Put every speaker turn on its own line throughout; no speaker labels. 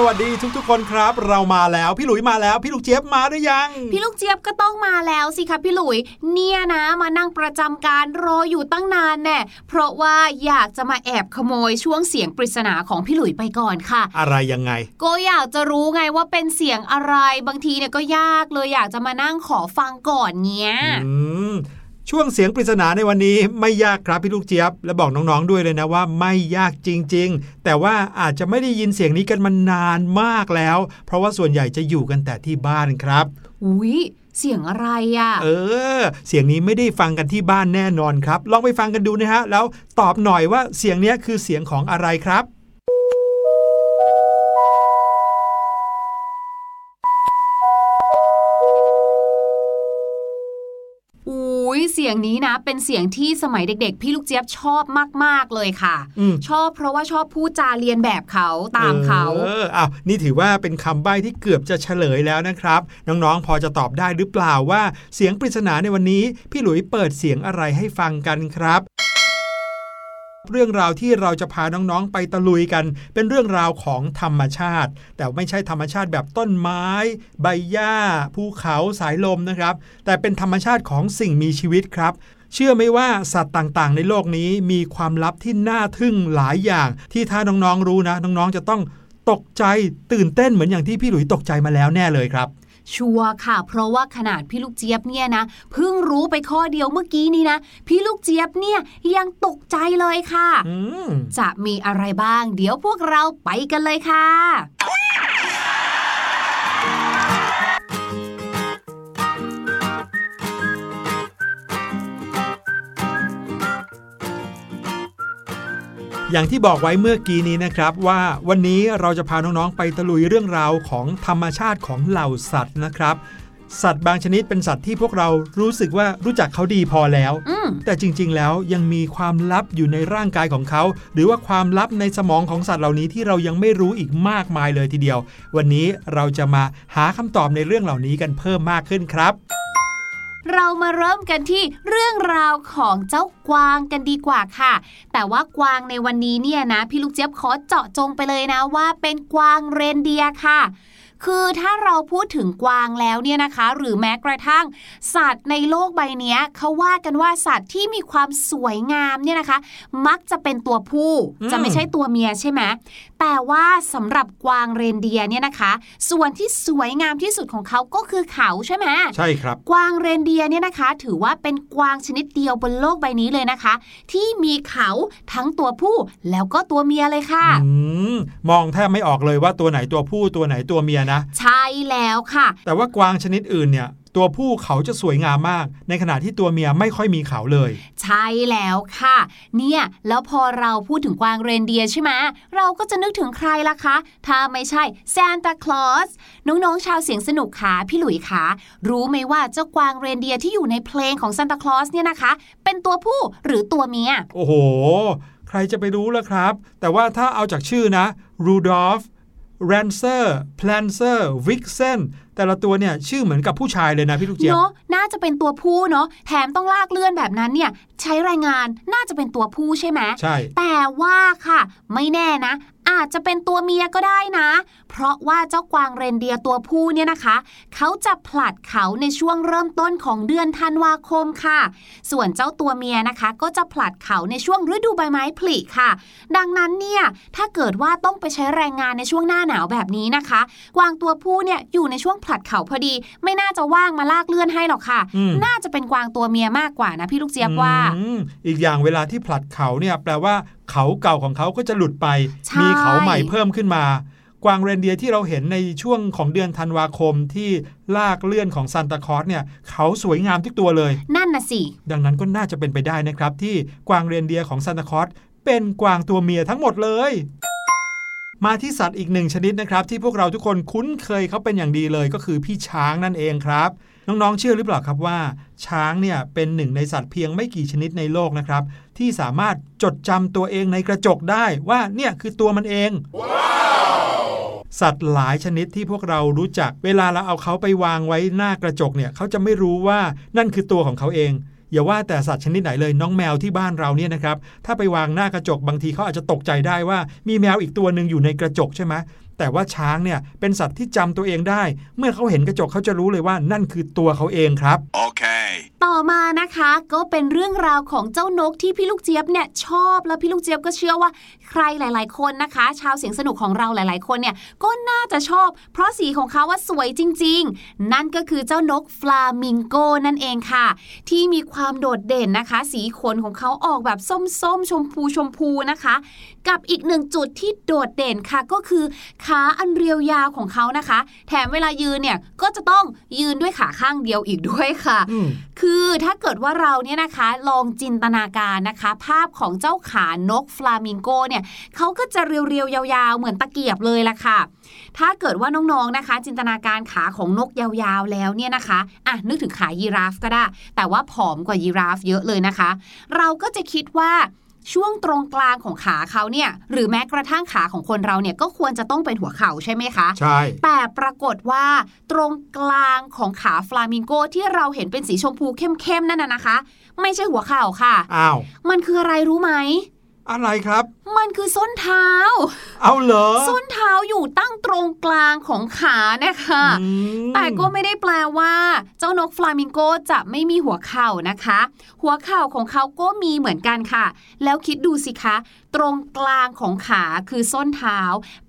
ส
วัสดีทุกๆคนครับ เรามาแล้วพี่หลุยมาแล้ว พี่ลูกเจี๊ยบมาหรือยัง
พี่ลูกเจี๊ยบก็ต้องมาแล้วสิคะพี่หลุย เนี่ยนะมานั่งประจำการรออยู่ตั้งนานแน่เพราะว่าอยากจะมาแอบขโมยช่วงเสียงปริศนาของพี่หลุยไปก่อนค่ะ
อะไรยังไง
ก็อยากจะรู้ไงว่าเป็นเสียงอะไรบางทีเนี่ยก็ยากเลยอยากจะมานั่งขอฟังก่อนเนี้ย
อืม ช่วงเสียงปริศนาในวันนี้ไม่ยากครับพี่ลูกเจี๊ยบ และบอกน้องๆด้วยเลยนะว่าไม่ยากจริง ๆ แต่ว่าอาจจะไม่ได้ยินเสียงนี้กันมานานมากแล้ว เพราะว่าส่วนใหญ่จะอยู่กันแต่ที่บ้านครับ
อุ๊ยเสียงอะไรอะ่ะ
เออ เสียงนี้ไม่ได้ฟังกันที่บ้านแน่นอนครับ ลองไปฟังกันดูนะฮะ แล้วตอบหน่อยว่าเสียงเนี้ยคือเสียงของอะไรครับ
ยเสียงนี้นะ เป็นเสียงที่สมัยเด็ก ๆ พี่ลูกเจี๊ยบชอบมาก ๆ เลยค่ะ
อืม
ชอบเพราะว่าชอบพูดจาเรียนแบบเขาตามเขา
เอออ้าวนี่ถือว่าเป็นคำใบ้ที่เกือบจะเฉลยแล้วนะครับ น้องๆ พอจะตอบได้หรือเปล่าว่าเสียงปริศนาในวันนี้ พี่หลุยเปิดเสียงอะไรให้ฟังกันครับ เรื่องราวที่เราจะพาน้องๆ ไปตะลุยกัน เป็นเรื่องราวของธรรมชาติ แต่ไม่ใช่ธรรมชาติแบบต้นไม้ ใบหญ้า ภูเขาสายลมนะครับ แต่เป็นธรรมชาติของสิ่งมีชีวิตครับเชื่อไหมว่าสัตว์ต่างๆ ในโลกนี้มีความลับที่น่าทึ่งหลายอย่าง ที่ถ้าน้องๆรู้นะ น้องๆจะต้องตกใจตื่นเต้นเหมือนอย่างที่พี่หลุยตกใจมาแล้วแน่เลยครับ
ชัวร์ค่ะ เพราะว่าขนาดพี่ลูกเจี๊ยบเนี่ยนะเพิ่งรู้ไปข้อเดียวเมื่อกี้นี้นะ พี่ลูกเจี๊ยบเนี่ยยังตกใจเลยค่ะ
อืม
จะมีอะไรบ้าง เดี๋ยวพวกเราไปกันเลยค่ะ
อย่างที่บอกไว้เมื่อกี้นี้นะครับว่าวันนี้เราจะพาน้องๆไปตะลุยเรื่องราวของธรรมชาติของเหล่าสัตว์นะครับ สัตว์บางชนิดเป็นสัตว์ที่พวกเรารู้สึกว่ารู้จักเขาดีพอแล้ว
อืม
แต่จริงๆแล้วยังมีความลับอยู่ในร่างกายของเขา หรือว่าความลับในสมองของสัตว์เหล่านี้ที่เรายังไม่รู้อีกมากมายเลยทีเดียว วันนี้เราจะมาหาคำตอบในเรื่องเหล่านี้กันเพิ่มมากขึ้นครับ
เรามาเริ่มกันที่เรื่องราวของเจ้ากวางกันดีกว่าค่ะ แต่ว่ากวางในวันนี้เนี่ยนะ พี่ลูกเจี๊ยบขอเจาะจงไปเลยนะว่าเป็นกวางเรนเดียค่ะ คือถ้าเราพูดถึงกวางแล้วเนี่ยนะคะ หรือแม้กระทั่ง สัตว์ในโลกใบนี้เขาว่ากันว่าสัตว์ที่มีความสวยงามเนี่ยนะคะ มักจะเป็นตัวผู้จะไม่ใช่ตัวเมียใช่ไหม แต่ว่าสำหรับกวางเรนเดียร์เนี่ยนะคะ ส่วนที่สวยงามที่สุดของเขาก็คือเขาใช่ไหม
ใช่ครับ
กวางเรนเดียร์เนี่ยนะคะ ถือว่าเป็นกวางชนิดเดียวบนโลกใบนี้เลยนะคะ ที่มีเขาทั้งตัวผู้แล้วก็ตัวเมียเลยค่ะ
อืมมองแทบไม่ออกเลยว่าตัวไหนตัวผู้ตัวไหนตัวเมียนะ
ใช่แล้วค่ะ
แต่ว่ากวางชนิดอื่นเนี่ย ตัวผู้เขาจะสวยงามมาก ในขณะที่ตัวเมียไม่ค่อยมีเขาเลย
ใช่แล้วค่ะ เนี่ยแล้วพอเราพูดถึงกวางเรนเดียร์ใช่ไหมเราก็จะนึกถึงใครล่ะคะ ถ้าไม่ใช่ซานตาคลอสน้องๆชาวเสียงสนุกค่ะพี่หลุยค่ะรู้ไหมว่าเจ้ากวางเรนเดียร์ที่อยู่ในเพลงของซานตาคลอสเนี่ยนะคะ เป็นตัวผู้หรือตัวเมีย
โอ้โห ใครจะไปรู้ล่ะครับ แต่ว่าถ้าเอาจากชื่อนะ Rudolph Dancer Prancer Vixen แต่ละตัวเนี่ยชื่อเหมือนกับผู้ชายเลยนะพี่ลูกเจี๊ยบ
เนาะน่าจะเป็นตัวผู้เนาะแถมต้องลากเลื่อนแบบนั้นเนี่ยใช้แรงงานน่าจะเป็นตัวผู้ใช่ไหม
ใช่
แต่ว่าค่ะ ไม่แน่นะ อาจจะเป็นตัวเมียก็ได้นะ เพราะว่าเจ้ากวางเรนเดียร์ตัวผู้เนี่ยนะคะ เขาจะผลัดเขาในช่วงเริ่มต้นของเดือนธันวาคมค่ะ ส่วนเจ้าตัวเมียนะคะ ก็จะผลัดเขาในช่วงฤดูใบไม้ผลิค่ะ ดังนั้นเนี่ยถ้าเกิดว่าต้องไปใช้แรงงานในช่วงหน้าหนาวแบบนี้นะคะ กวางตัวผู้เนี่ยอยู่ในช่วงผลัดเขาพอดี ไม่น่าจะว่างมาลากเลื่อนให้หรอกค่ะ
อืม
น่าจะเป็นกวางตัวเมียมากกว่านะพี่ลูกเจี๊ยบว่า
อืมอีกอย่างเวลาที่ผลัดเขาเนี่ยแปลว่า เขาเก่าของเขาก็จะหลุดไป
ใช่
มีเขาใหม่เพิ่มขึ้นมา กวางเรนเดียร์ที่เราเห็นในช่วงของเดือนธันวาคมที่ลากเลื่อนของซานตาคลอสเนี่ยเขาสวยงามทุกตัวเลย
นั่นน่ะสิ
ดังนั้นก็น่าจะเป็นไปได้นะครับ ที่กวางเรนเดียร์ของซานตาคลอสเป็นกวางตัวเมียทั้งหมดเลย มาที่สัตว์อีกหนึ่งชนิดนะครับ ที่พวกเราทุกคนคุ้นเคยเขาเป็นอย่างดีเลยก็คือพี่ช้างนั่นเองครับ น้องๆเชื่อหรือเปล่าครับว่า ช้างเนี่ยเป็นหนึ่งในสัตว์เพียงไม่กี่ชนิดในโลกนะครับ ที่สามารถจดจำตัวเองในกระจกได้ว่าเนี่ยคือตัวมันเองสัตว์หลายชนิดที่พวกเรารู้จัก เวลาเราเอาเขาไปวางไว้หน้ากระจกเนี่ยเขาจะไม่รู้ว่านั่นคือตัวของเขาเอง อย่าว่าแต่สัตว์ชนิดไหนเลยน้องแมวที่บ้านเราเนี่ยนะครับถ้าไปวางหน้ากระจกบางทีเขาอาจจะตกใจได้ว่ามีแมวอีกตัวหนึ่งอยู่ในกระจกใช่ไหม แต่ว่าช้างเนี่ยเป็นสัตว์ที่จำตัวเองได้ เมื่อเขาเห็นกระจกเขาจะรู้เลยว่านั่นคือตัวเขาเองครับ
Okay.
ต่อมานะคะก็เป็นเรื่องราวของเจ้านกที่พี่ลูกเจี๊ยบเนี่ยชอบแล้วพี่ลูกเจี๊ยบก็เชื่อว่าใครหลาย ๆ คนนะคะ ชาวเสียงสนุกของเราหลาย ๆ คนเนี่ยก็น่าจะชอบ เพราะสีของเขาว่าสวยจริง ๆ นั่นก็คือเจ้านกฟลามิงโกนั่นเองค่ะ ที่มีความโดดเด่นนะคะ สีขนของเขาออกแบบส้มๆชมพูชมพูนะคะ กับอีกหนึ่งจุดที่โดดเด่นค่ะก็คือขาอันเรียวยาวของเขานะคะ แถมเวลายืนเนี่ยก็จะต้องยืนด้วยขาข้างเดียวอีกด้วยค่ะ
อืม
คือถ้าเกิดว่าเราเนี่ยนะคะลองจินตนาการนะคะ ภาพของเจ้าขานกฟลามิงโกเนี่ยเขาก็จะเรียวๆยาว ๆ เหมือนตะเกียบเลยล่ะค่ะ ถ้าเกิดว่าน้องๆนะคะ จินตนาการขาของนกยาวๆแล้วเนี่ยนะคะอะนึกถึงขายีราฟก็ได้ แต่ว่าผอมกว่ายีราฟเยอะเลยนะคะ เราก็จะคิดว่า ช่วงตรงกลางของขาเขาเนี่ยหรือแม้กระทั่งขาของคนเราเนี่ยก็ควรจะต้องเป็นหัวเข่าใช่ไหมคะ
ใช่
แต่ปรากฏว่าตรงกลางของขาฟลามิงโกที่เราเห็นเป็นสีชมพูเข้มๆนั่นน่ะนะคะ ไม่ใช่หัวเข่าค่ะ
อ้าว
มันคืออะไรรู้ไหม
อะไรครับ
มันคือส้นเท้า
เอาเหรอ
ส้นเท้าอยู่ตั้งตรงกลางของขานะคะ
อืม
แต่ก็ไม่ได้แปลว่า เจ้านกฟลามิงโกจะไม่มีหัวเข่านะคะ หัวเข่าของเขาก็มีเหมือนกันค่ะ แล้วคิดดูสิคะ ตรงกลางของขาคือส้นเท้า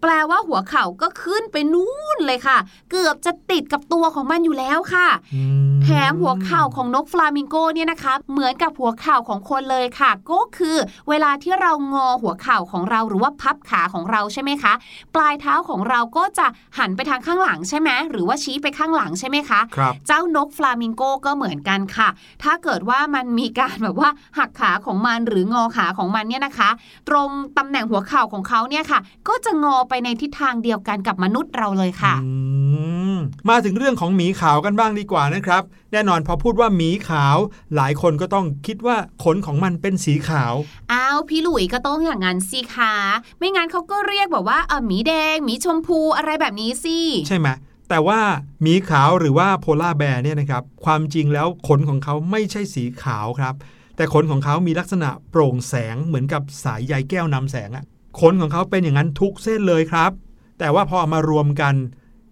แปลว่าหัวเข่าก็ขึ้นไปนู่นเลยค่ะ เกือบจะติดกับตัวของมันอยู่แล้วค่ะ
อืม
แถมหัวเข่าของนกฟลามิงโกเนี่ยนะคะ เหมือนกับหัวเข่าของคนเลยค่ะ ก็คือ เวลาที่เรางอหัวเข่าของเราหรือว่าพับขาของเราใช่ไหมคะ ปลายเท้าของเราก็จะหันไปทางข้างหลังใช่ไหมหรือว่าชี้ไปข้างหลังใช่ไหมคะ
ครับ
เจ้านกฟลามิงโกก็เหมือนกันค่ะ ถ้าเกิดว่ามันมีการแบบว่าหักขาของมันหรืองอขาของมันเนี่ยนะคะ ตรงตำแหน่งหัวเข่าของเขาเนี่ยค่ะ ก็จะงอไปในทิศทางเดียวกันกับมนุษย์เราเลยค่ะ
อืม มาถึงเรื่องของหมีขาวกันบ้างดีกว่านะครับ แน่นอนพอพูดว่าหมีขาว หลายคนก็ต้องคิดว่าขนของมันเป็นสีขาว
อ้าวพี่หลุยก็ต้องอย่างนั้นสิคะไม่งั้นเขาก็เรียกแบบว่าเออหมีแดงหมีชมพูอะไรแบบนี้สิ
ใช่ไหมแต่ว่าหมีขาวหรือว่าโพลาร์แบร์เนี่ยนะครับความจริงแล้วขนของเขาไม่ใช่สีขาวครับ แต่ขนของเขามีลักษณะโปร่งแสงเหมือนกับสายใยแก้วนำแสงอะขนของเขาเป็นอย่างนั้นทุกเส้นเลยครับ แต่ว่าพอเอามารวมกัน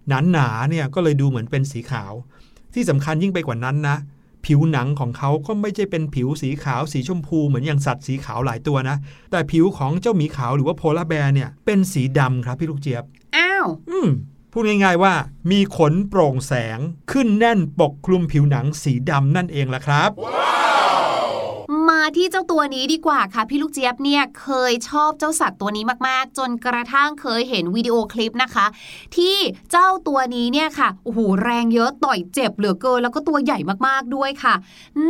หนาๆเนี่ยก็เลยดูเหมือนเป็นสีขาว ที่สำคัญยิ่งไปกว่านั้นนะ ผิวหนังของเขาก็ไม่ใช่เป็นผิวสีขาวสีชมพูเหมือนอย่างสัตว์สีขาวหลายตัวนะ แต่ผิวของเจ้าหมีขาวหรือว่าโพลาร์แบร์เนี่ยเป็นสีดำครับพี่ลูกเจี๊ยบ
อ้าว
อืมพูดง่ายๆว่า มีขนโปร่งแสงขึ้นแน่นปกคลุมผิวหนังสีดำนั่นเองล่ะครับ
มาที่เจ้าตัวนี้ดีกว่าค่ะ พี่ลูกเจี๊ยบเนี่ยเคยชอบเจ้าสัตว์ตัวนี้มากๆ จนกระทั่งเคยเห็นวิดีโอคลิปนะคะ ที่เจ้าตัวนี้เนี่ยค่ะโอ้โหแรงเยอะต่อยเจ็บเหลือเกินแล้วก็ตัวใหญ่มากๆด้วยค่ะ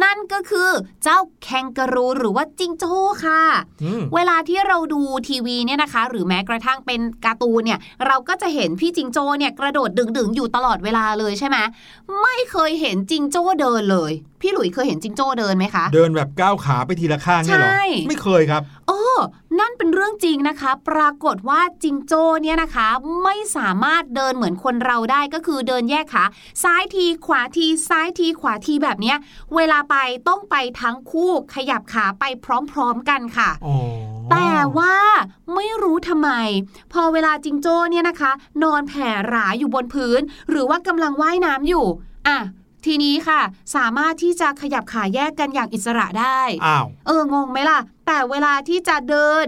นั่นก็คือเจ้าแคนการูหรือว่าจิงโจ้ค่ะ
อืม
เวลาที่เราดูทีวีเนี่ยนะคะ หรือแม้กระทั่งเป็นการ์ตูนเนี่ยเราก็จะเห็นพี่จิงโจ้เนี่ยกระโดดดึงๆอยู่ตลอดเวลาเลยใช่ไหมไม่เคยเห็นจิงโจ้เดินเลยพี่หลุยเคยเห็นจิงโจ้เดินไหมคะ
เดินแบบก้าวขาไปทีละข้างเนี่ยเหรอ
ใช่
ไม่เคยครับ
โอ้นั่นเป็นเรื่องจริงนะคะ ปรากฏว่าจิงโจ้เนี่ยนะคะ ไม่สามารถเดินเหมือนคนเราได้ก็คือเดินแยกขาซ้ายทีขวาทีซ้ายทีขวาทีแบบเนี้ย เวลาไปต้องไปทั้งคู่ขยับขาไปพร้อมๆกันค่ะ
อ๋อ
แต่ว่าไม่รู้ทำไม พอเวลาจิงโจ้เนี่ยนะคะ นอนแผ่หราอยู่บนพื้น หรือว่ากำลังว่ายน้ำอยู่ อะ ทีนี้ค่ะ สามารถที่จะขยับขาแยกกันอย่างอิสระได้
อ้าว
เอองงไหมล่ะ แต่เวลาที่จะเดิน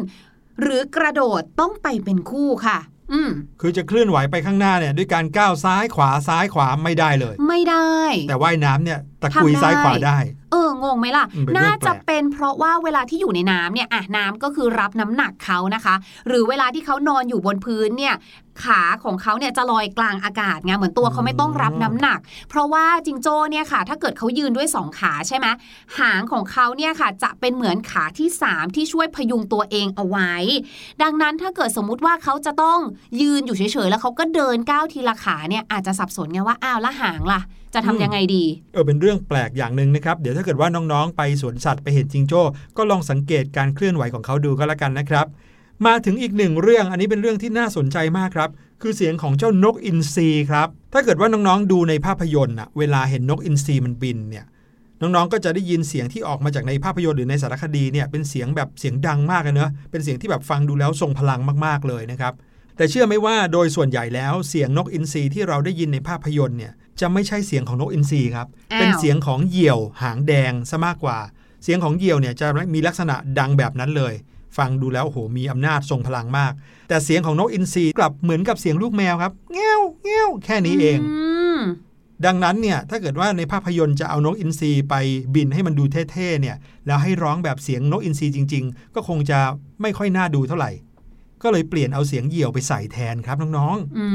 หรือกระโดดต้องไปเป็นคู่ค่ะ อืม
คือจะเคลื่อนไหวไปข้างหน้าเนี่ย ด้วยการก้าวซ้ายขวาซ้ายขวาไม่ได้เลย
ไม่ได้
แต่ว่ายน้ำเนี่ยตะกุย
ทำได้
ซ้ายขวาได้
เอองงไหมล่ะ
อืมเป็นเรื่อง
น่าจะ
แปลก
เป็นเพราะว่าเวลาที่อยู่ในน้ำเนี่ยอะน้ำก็คือรับน้ำหนักเขานะคะ หรือเวลาที่เขานอนอยู่บนพื้นเนี่ย ขาของเขาเนี่ยจะลอยกลางอากาศไงเหมือนตัวเขาไม่ต้องรับน้ำหนัก เพราะว่าจิงโจ้เนี่ยค่ะ ถ้าเกิดเขายืนด้วยสองขาใช่ไหมหางของเขาเนี่ยค่ะ จะเป็นเหมือนขาที่สามที่ช่วยพยุงตัวเองเอาไว้ ดังนั้นถ้าเกิดสมมุติว่าเขาจะต้องยืนอยู่เฉยๆแล้วเขาก็เดินก้าวทีละขาเนี่ยอาจจะสับสนไงว่าอ้าวแล้วหางล่ะจะทำยังไงดี
เออเป็นเรื่องแปลกอย่างหนึ่งนะครับ เดี๋ยวถ้าเกิดว่าน้องๆ ไปสวนสัตว์ไปเห็นจิงโจ้ ก็ลองสังเกตการเคลื่อนไหวของเขาดูก็แล้วกันนะครับ มาถึงอีกหนึ่งเรื่องอันนี้เป็นเรื่องที่น่าสนใจมากครับ คือเสียงของเจ้านกอินทรีครับ ถ้าเกิดว่าน้องๆดูในภาพยนตร์อะเวลาเห็นนกอินทรีมันบินเนี่ยน้องๆ ก็จะได้ยินเสียงที่ออกมาจากในภาพยนตร์หรือในสารคดีเนี่ยเป็นเสียงแบบเสียงดังมากเลยเนอะเป็นเสียงที่แบบฟังดูแล้วทรงพลังมากๆเลยนะครับแต่เชื่อไหมว่าโดยส่วนใหญ่แล้วเสียงนกอินทรีที่เราได้ยินในภาพยนตร์เนี่ยจะไม่ใช่เสียงของนกอินทรีครับ
อ้าว
เป็นเสียงของเหยี่ยวหางแดงซะมากกว่า เสียงของเหยี่ยวเนี่ยจะมีลักษณะดังแบบนั้นเลย ฟังดูแล้วโอ้โหมีอำนาจทรงพลังมาก แต่เสียงของนกอินทรีกลับเหมือนกับเสียงลูกแมวครับเงี้ยวเงี้ยวแค่นี้เอง
ม
ดังนั้นเนี่ยถ้าเกิดว่าในภาพยนตร์จะเอานกอินทรีไปบินให้มันดูเท่ๆเนี่ยแล้วให้ร้องแบบเสียงนกอินทรีจริง ๆ ก็คงจะไม่ค่อยน่าดูเท่าไหร่ ก็เลยเปลี่ยนเอาเสียงเหยี่ยวไปใส่แทนครับน้อง
อื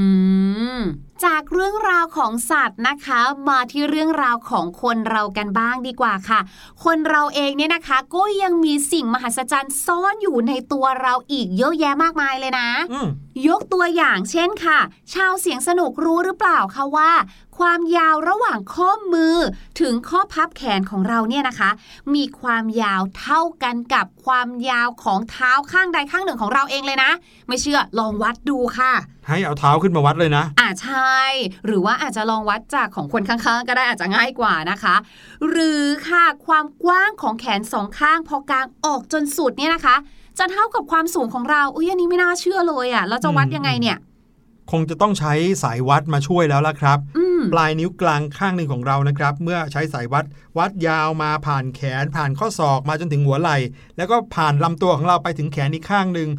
มจากเรื่องราวของสัตว์นะคะ มาที่เรื่องราวของคนเรากันบ้างดีกว่าค่ะ คนเราเองเนี่ยนะคะ ก็ยังมีสิ่งมหัศจรรย์ซ่อนอยู่ในตัวเราอีกเยอะแยะมากมายเลยนะ
ๆอืม
ยกตัวอย่างเช่นค่ะ ชาวเสียงสนุกรู้หรือเปล่าคะว่า ความยาวระหว่างข้อมือถึงข้อพับแขนของเราเนี่ยนะคะ มีความยาวเท่ากันกับความยาวของเท้าข้างใดข้างหนึ่งของเราเองเลยนะ ไม่เชื่อลองวัดดูค่ะ
ให้เอาเท้าขึ้นมาวัดเลยนะ
อ่าใช่ หรือว่าอาจจะลองวัดจากของคนข้างๆ ก็ได้อาจจะง่ายกว่านะคะ หรือค่ะความกว้างของแขนสองข้างพอกางออกจนสุดเนี่ยนะคะ จะเท่ากับความสูงของเราอุ้ยอันนี้ไม่น่าเชื่อเลยอะเราจะวัดยังไงเนี่ย
คงจะต้องใช้สายวัดมาช่วยแล้วล่ะครับ
อืม
ปลายนิ้วกลางข้างหนึ่งของเรานะครับ เมื่อใช้สายวัดวัดยาวมาผ่านแขน ผ่านข้อศอกมาจนถึงหัวไหล่ แล้วก็ผ่านลำตัวของเราไปถึงแขนอีกข้างหนึ่ง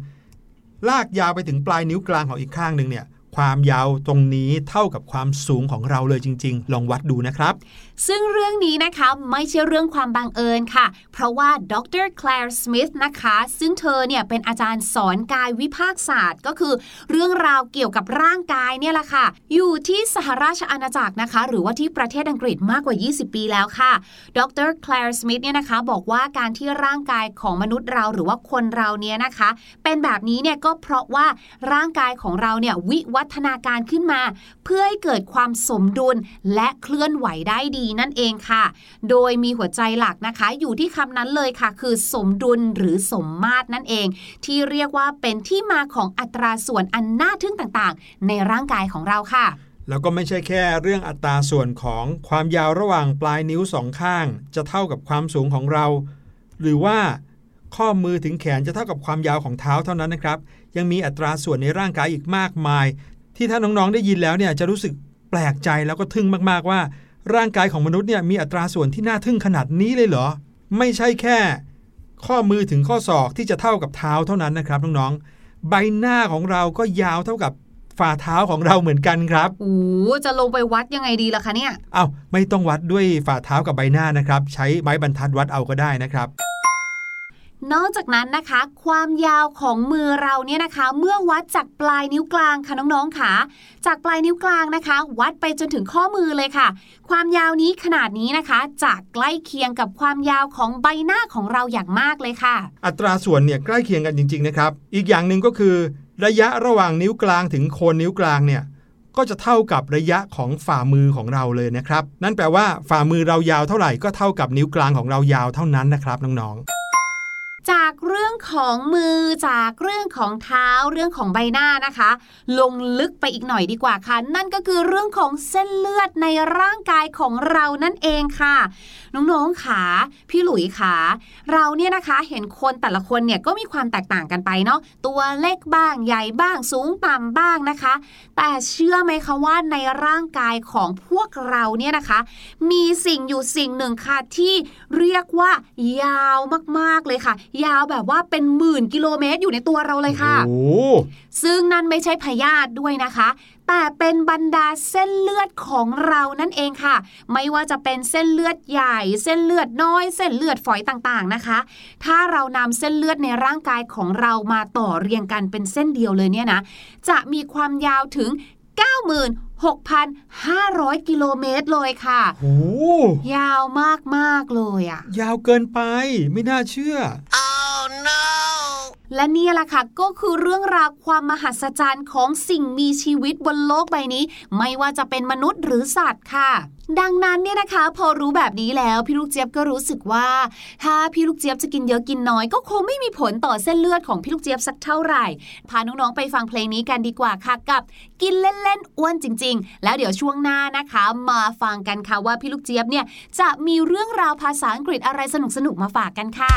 ลากยาวไปถึงปลายนิ้วกลางของอีกข้างหนึ่งเนี่ย ความยาวตรงนี้เท่ากับความสูงของเราเลยจริง ๆ ลองวัดดูนะครับ
ซึ่งเรื่องนี้นะคะไม่ใช่เรื่องความบังเอิญค่ะ เพราะว่าดรแคลร์สมิธนะคะ ซึ่งเธอเนี่ยเป็นอาจารย์สอนกายวิภาคศาสตร์ ก็คือเรื่องราวเกี่ยวกับร่างกายเนี่ยแหละค่ะ อยู่ที่สหราชอาณาจักรนะคะ หรือว่าที่ประเทศอังกฤษมากกว่า 20 ปีแล้วค่ะ ดรแคลร์สมิธเนี่ยนะคะ บอกว่าการที่ร่างกายของมนุษย์เราหรือว่าคนเราเนี่ยนะคะ เป็นแบบนี้เนี่ยก็เพราะว่าร่างกายของเราเนี่ยวิวัฒนาการขึ้นมา เพื่อให้เกิดความสมดุลและเคลื่อนไหวได้ดีนั่นเองค่ะ โดยมีหัวใจหลักนะคะ อยู่ที่คำนั้นเลยค่ะ คือสมดุลหรือสมมาตรนั่นเอง ที่เรียกว่าเป็นที่มาของอัตราส่วนอันน่าทึ่งต่างๆ ในร่างกายของเราค่ะ
แล้วก็ไม่ใช่แค่เรื่องอัตราส่วนของความยาวระหว่างปลายนิ้วสองข้าง จะเท่ากับความสูงของเรา หรือว่าข้อมือถึงแขนจะเท่ากับความยาวของเท้าเท่านั้นนะครับ ยังมีอัตราส่วนในร่างกายอีกมากมาย ที่ถ้าน้องๆได้ยินแล้วเนี่ยจะรู้สึกแปลกใจแล้วก็ทึ่งมากๆว่า ร่างกายของมนุษย์เนี่ยมีอัตราส่วนที่น่าทึ่งขนาดนี้เลยเหรอ ไม่ใช่แค่ ข้อมือถึงข้อศอกที่จะเท่ากับเท้าเท่านั้นนะครับน้องๆใบหน้าของเราก็ยาวเท่ากับฝ่าเท้าของเราเหมือนกันครับ
โอ้จะลงไปวัดยังไงดีล่ะคะเนี่ย
เอาไม่ต้องวัดด้วยฝ่าเท้ากับใบหน้านะครับ ใช้ไม้บรรทัดวัดเอาก็ได้นะครับ
นอกจากนั้นนะคะ ความยาวของมือเราเนี่ยนะคะ เมื่อวัดจากปลายนิ้วกลางค่ะน้องๆค่ะ จากปลายนิ้วกลางนะคะ วัดไปจนถึงข้อมือเลยค่ะ ความยาวนี้ขนาดนี้นะคะจะใกล้เคียงกับความยาวของใบหน้าของเราอย่างมากเลยค่ะ
อัตราส่วนเนี่ยใกล้เคียงกันจริง ๆนะครับ อีกอย่างหนึ่งก็คือ ระยะระหว่างนิ้วกลางถึงโคนนิ้วกลางเนี่ยก็จะเท่ากับระยะของฝ่ามือของเราเลยนะครับ นั่นแปลว่าฝ่ามือเรายาวเท่าไหร่ก็เท่ากับนิ้วกลางของเรายาวเท่านั้นนะครับน้องๆ
จากเรื่องของมือจากเรื่องของเท้าเรื่องของใบหน้านะคะ ลงลึกไปอีกหน่อยดีกว่าค่ะ นั่นก็คือเรื่องของเส้นเลือดในร่างกายของเรานั่นเองค่ะ น้องๆขาพี่หลุยขาเราเนี่ยนะคะเห็นคนแต่ละคนเนี่ยก็มีความแตกต่างกันไปเนาะตัวเล็กบ้างใหญ่บ้างสูงต่ำบ้างนะคะ แต่เชื่อไหมคะว่าในร่างกายของพวกเราเนี่ยนะคะ มีสิ่งอยู่สิ่งหนึ่งค่ะที่เรียกว่ายาวมากๆเลยค่ะ ยาวแบบว่าเป็นหมื่นกิโลเมตรอยู่ในตัวเราเลยค่ะ ซึ่งนั่นไม่ใช่พยาธิด้วยนะคะ แต่เป็นบรรดาเส้นเลือดของเรานั่นเองค่ะ ไม่ว่าจะเป็นเส้นเลือดใหญ่ เส้นเลือดน้อย เส้นเลือดฝอยต่างๆนะคะ ถ้าเรานำเส้นเลือดในร่างกายของเรามาต่อเรียงกันเป็นเส้นเดียวเลยเนี่ยนะ จะมีความยาวถึง96,500 กิโลเมตรเลยค่ะ
โอ้โห
ยาวมากๆเลยอะ
ยาวเกินไปไม่น่าเชื่อ
และนี่แหละค่ะก็คือเรื่องราวความมหัศจรรย์ของสิ่งมีชีวิตบนโลกใบนี้ ไม่ว่าจะเป็นมนุษย์หรือสัตว์ค่ะดังนั้นเนี่ยนะคะ พอรู้แบบนี้แล้วพี่ลูกเจี๊ยบก็รู้สึกว่า ถ้าพี่ลูกเจี๊ยบจะกินเยอะกินน้อย ก็คงไม่มีผลต่อเส้นเลือดของพี่ลูกเจี๊ยบสักเท่าไหร่ พาน้องๆไปฟังเพลงนี้กันดีกว่าค่ะกับ กินเล่นๆอ้วนจริง ๆ แล้วเดี๋ยวช่วงหน้านะคะ มาฟังกันค่ะว่าพี่ลูกเจี๊ยบเนี่ยจะมีเรื่องราวภาษาอังกฤษอะไรสนุกๆมาฝากกันค่ะ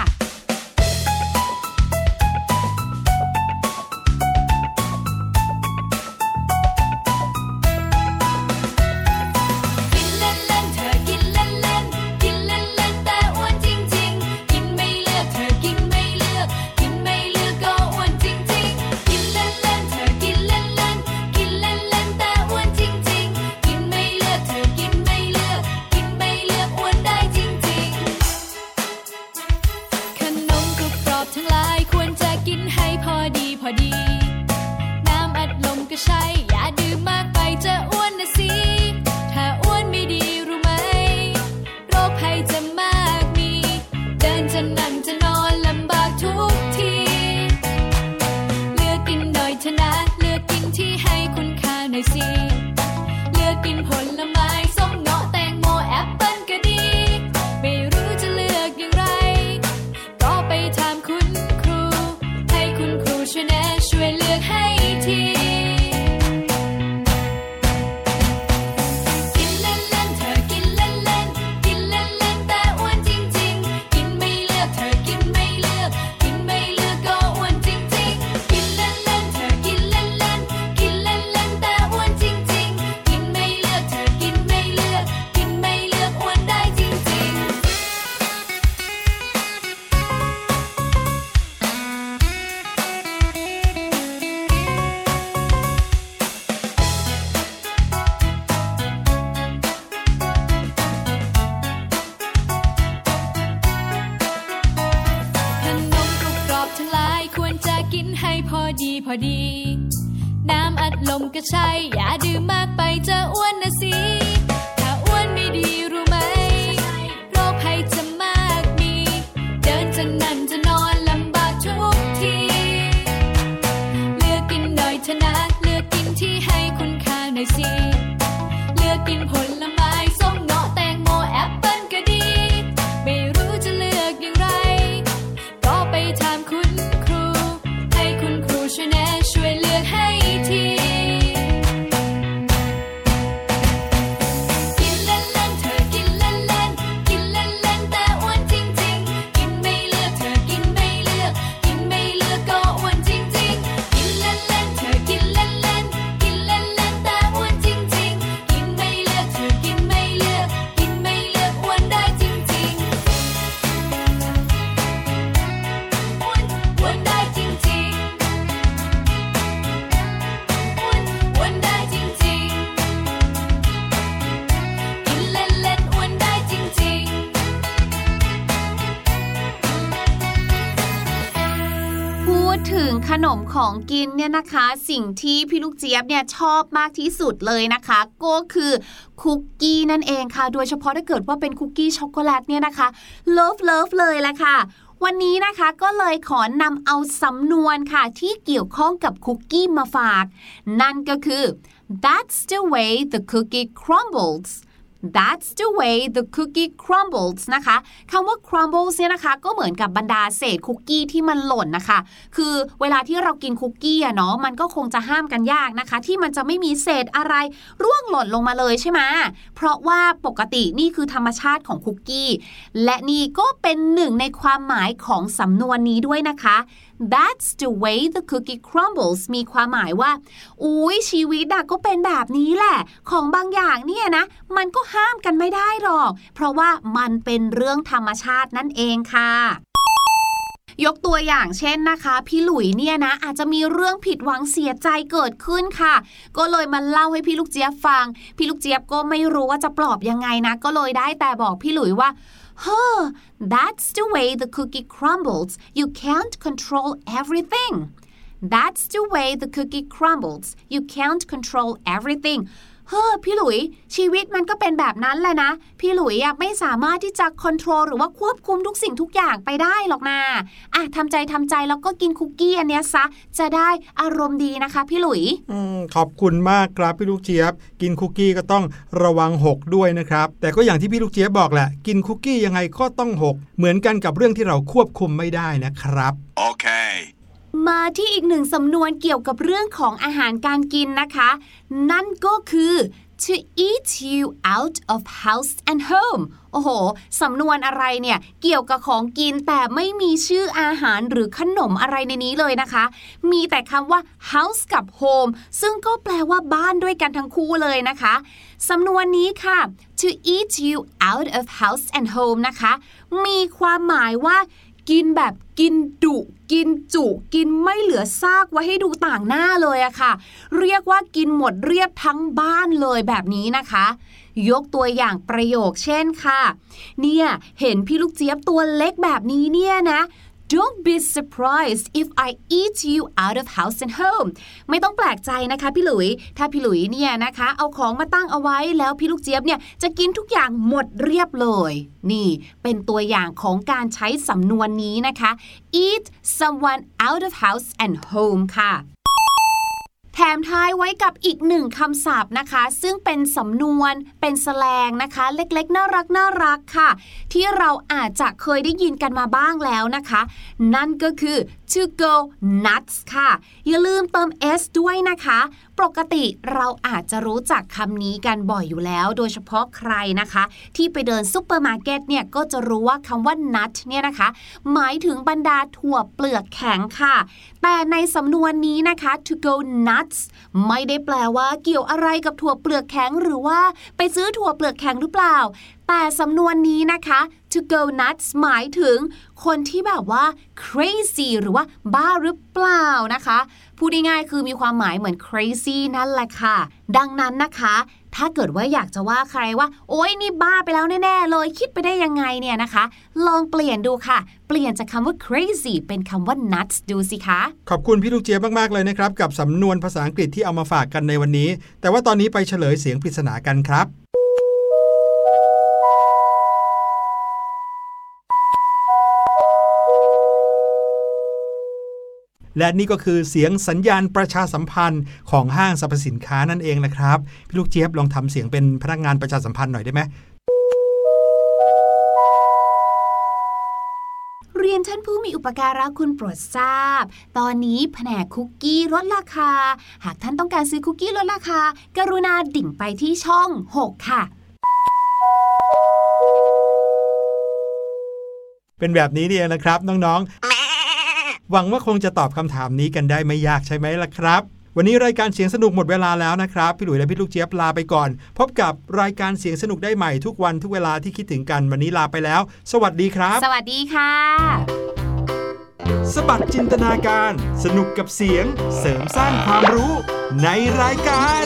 อย่าดื่มมากไปจะอ้วนนะสิ ของกินเนี่ยนะคะ สิ่งที่พี่ลูกเจี๊ยบเนี่ยชอบมากที่สุดเลยนะคะ ก็คือคุกกี้นั่นเองค่ะ โดยเฉพาะถ้าเกิดว่าเป็นคุกกี้ช็อกโกแลตเนี่ยนะคะ love love เลยแหละค่ะวันนี้นะคะก็เลยขอนำเอาสำนวนค่ะ ที่เกี่ยวข้องกับคุกกี้มาฝาก นั่นก็คือ that's the way the cookie crumbles That's the way the cookie crumbles นะคะคำว่า crumbles เนี่ยนะคะ ก็เหมือนกับบรรดาเศษคุกกี้ที่มันหล่นนะคะ คือเวลาที่เรากินคุกกี้อะเนาะมันก็คงจะห้ามกันยากนะคะ ที่มันจะไม่มีเศษอะไรร่วงหล่นลงมาเลยใช่ไหมเพราะว่าปกตินี่คือธรรมชาติของคุกกี้ และนี่ก็เป็นหนึ่งในความหมายของสำนวนนี้ด้วยนะคะ That's the way the cookie crumbles มีความหมายว่า อุ้ยชีวิตอะก็เป็นแบบนี้แหละ ของบางอย่างเนี่ยนะ มันก็ห้ามกันไม่ได้หรอก เพราะว่ามันเป็นเรื่องธรรมชาตินั่นเองค่ะยกตัวอย่างเช่นนะคะ พี่หลุยเนี่ยนะ อาจจะมีเรื่องผิดหวังเสียใจเกิดขึ้นค่ะ ก็เลยมาเล่าให้พี่ลูกเจี๊ยบฟัง พี่ลูกเจี๊ยบก็ไม่รู้ว่าจะปลอบยังไงนะ ก็เลยได้แต่บอกพี่หลุยว่า Huh, that's the way the cookie crumbles. You can't control everything. That's the way the cookie crumbles. You can't control everything.
เฮ้อพี่หลุย ชีวิตมันก็เป็นแบบนั้นแหละนะ พี่หลุยอะไม่สามารถที่จะควบคุมหรือว่าควบคุมทุกสิ่งทุกอย่างไปได้หรอกนะอะทำใจทำใจแล้วก็กินคุกกี้อันเนี้ยซะจะได้อารมณ์ดีนะคะ พี่หลุย
อขอบคุณมากครับพี่ลูกเจี๊ยบ กินคุกกี้ก็ต้องระวังหกด้วยนะครับ แต่ก็อย่างที่พี่ลูกเจี๊ยบบอกแหละ กินคุกกี้ยังไงก็ต้องหกเหมือนกันกับเรื่องที่เราควบคุมไม่ได้นะครับ
Okay.
มาที่อีกหนึ่งสำนวนเกี่ยวกับเรื่องของอาหารการกินนะคะ นั่นก็คือ to eat you out of house and home โอ้โห สำนวนอะไรเนี่ย เกี่ยวกับของกินแต่ไม่มีชื่ออาหารหรือขนมอะไรในนี้เลยนะคะ มีแต่คำว่า house กับ home ซึ่งก็แปลว่าบ้านด้วยกันทั้งคู่เลยนะคะ สำนวนนี้ค่ะ to eat you out of house and home นะคะ มีความหมายว่า กินแบบกินดุกินจุกินไม่เหลือซากไว้ให้ดูต่างหน้าเลยอะค่ะ เรียกว่ากินหมดเรียบทั้งบ้านเลยแบบนี้นะคะ ยกตัวอย่างประโยคเช่นค่ะ เนี่ย เห็นพี่ลูกเจี๊ยบตัวเล็กแบบนี้เนี่ยนะ Don't be surprised if I eat you out of house and home ไม่ต้องแปลกใจนะคะพี่หลุย ถ้าพี่หลุยเนี่ยนะคะ เอาของมาตั้งเอาไว้แล้วพี่ลูกเจี๊ยบเนี่ยจะกินทุกอย่างหมดเรียบเลย นี่เป็นตัวอย่างของการใช้สำนวนนี้นะคะ eat someone out of house and home ค่ะ แถมท้ายไว้กับอีกหนึ่งคำศัพท์นะคะ ซึ่งเป็นสำนวนเป็นแสลงนะคะ เล็กๆ น่ารักน่ารักค่ะ ที่เราอาจจะเคยได้ยินกันมาบ้างแล้วนะคะ นั่นก็คือ to go nuts ค่ะ อย่าลืมเติม s ด้วยนะคะ ปกติเราอาจจะรู้จักคำนี้กันบ่อยอยู่แล้ว โดยเฉพาะใครนะคะ ที่ไปเดินซุปเปอร์มาร์เก็ตเนี่ย ก็จะรู้ว่าคำว่า nut เนี่ยนะคะ หมายถึงบรรดาถั่วเปลือกแข็งค่ะ แต่ในสำนวนนี้นะคะ to go nuts ไม่ได้แปลว่าเกี่ยวอะไรกับถั่วเปลือกแข็งหรือว่าไปซื้อถั่วเปลือกแข็งหรือเปล่า แต่สำนวนนี้นะคะ to go nuts หมายถึงคนที่แบบว่า crazy หรือว่าบ้าหรือเปล่านะคะ พูดง่ายๆคือมีความหมายเหมือน crazy นั่นแหละค่ะ ดังนั้นนะคะ ถ้าเกิดว่าอยากจะว่าใครว่า โอ๊ยนี่บ้าไปแล้วแน่ๆเลยคิดไปได้ยังไงเนี่ยนะคะ ลองเปลี่ยนดูค่ะ เปลี่ยนจากคำว่า crazy เป็นคำว่า nuts ดูสิคะ
ขอบคุณพี่ลูกเจี๊ยบมากๆเลยนะครับ กับสำนวนภาษาอังกฤษที่เอามาฝากกันในวันนี้ แต่ว่าตอนนี้ไปเฉลยเสียงปริศนากันครับ และนี่ก็คือเสียงสัญญาณประชาสัมพันธ์ของห้างสรรพสินค้านั่นเองนะครับ พี่ลูกเจี๊ยบลองทำเสียงเป็นพนักงานประชาสัมพันธ์หน่อยได้ไหม
เรียนท่านผู้มีอุปการะคุณโปรดทราบ ตอนนี้แผนกคุกกี้ลดราคา หากท่านต้องการซื้อคุกกี้ลดราคา กรุณาดิ่งไปที่ช่อง 6 ค่ะ
เป็นแบบนี้นี่เองนะครับน้องๆ หวังว่าคงจะตอบคำถามนี้กันได้ไม่ยากใช่ไหมล่ะครับ วันนี้รายการเสียงสนุกหมดเวลาแล้วนะครับ พี่หลุยและพี่ลูกเจี๊ยบลาไปก่อน พบกับรายการเสียงสนุกได้ใหม่ทุกวันทุกเวลาที่คิดถึงกันวันนี้ลาไปแล้ว สวัสดีครับ
สวัสดีค่ะ
สบัดจินตนาการ สนุกกับเสียงเสริมสร้างความรู้ในรายการ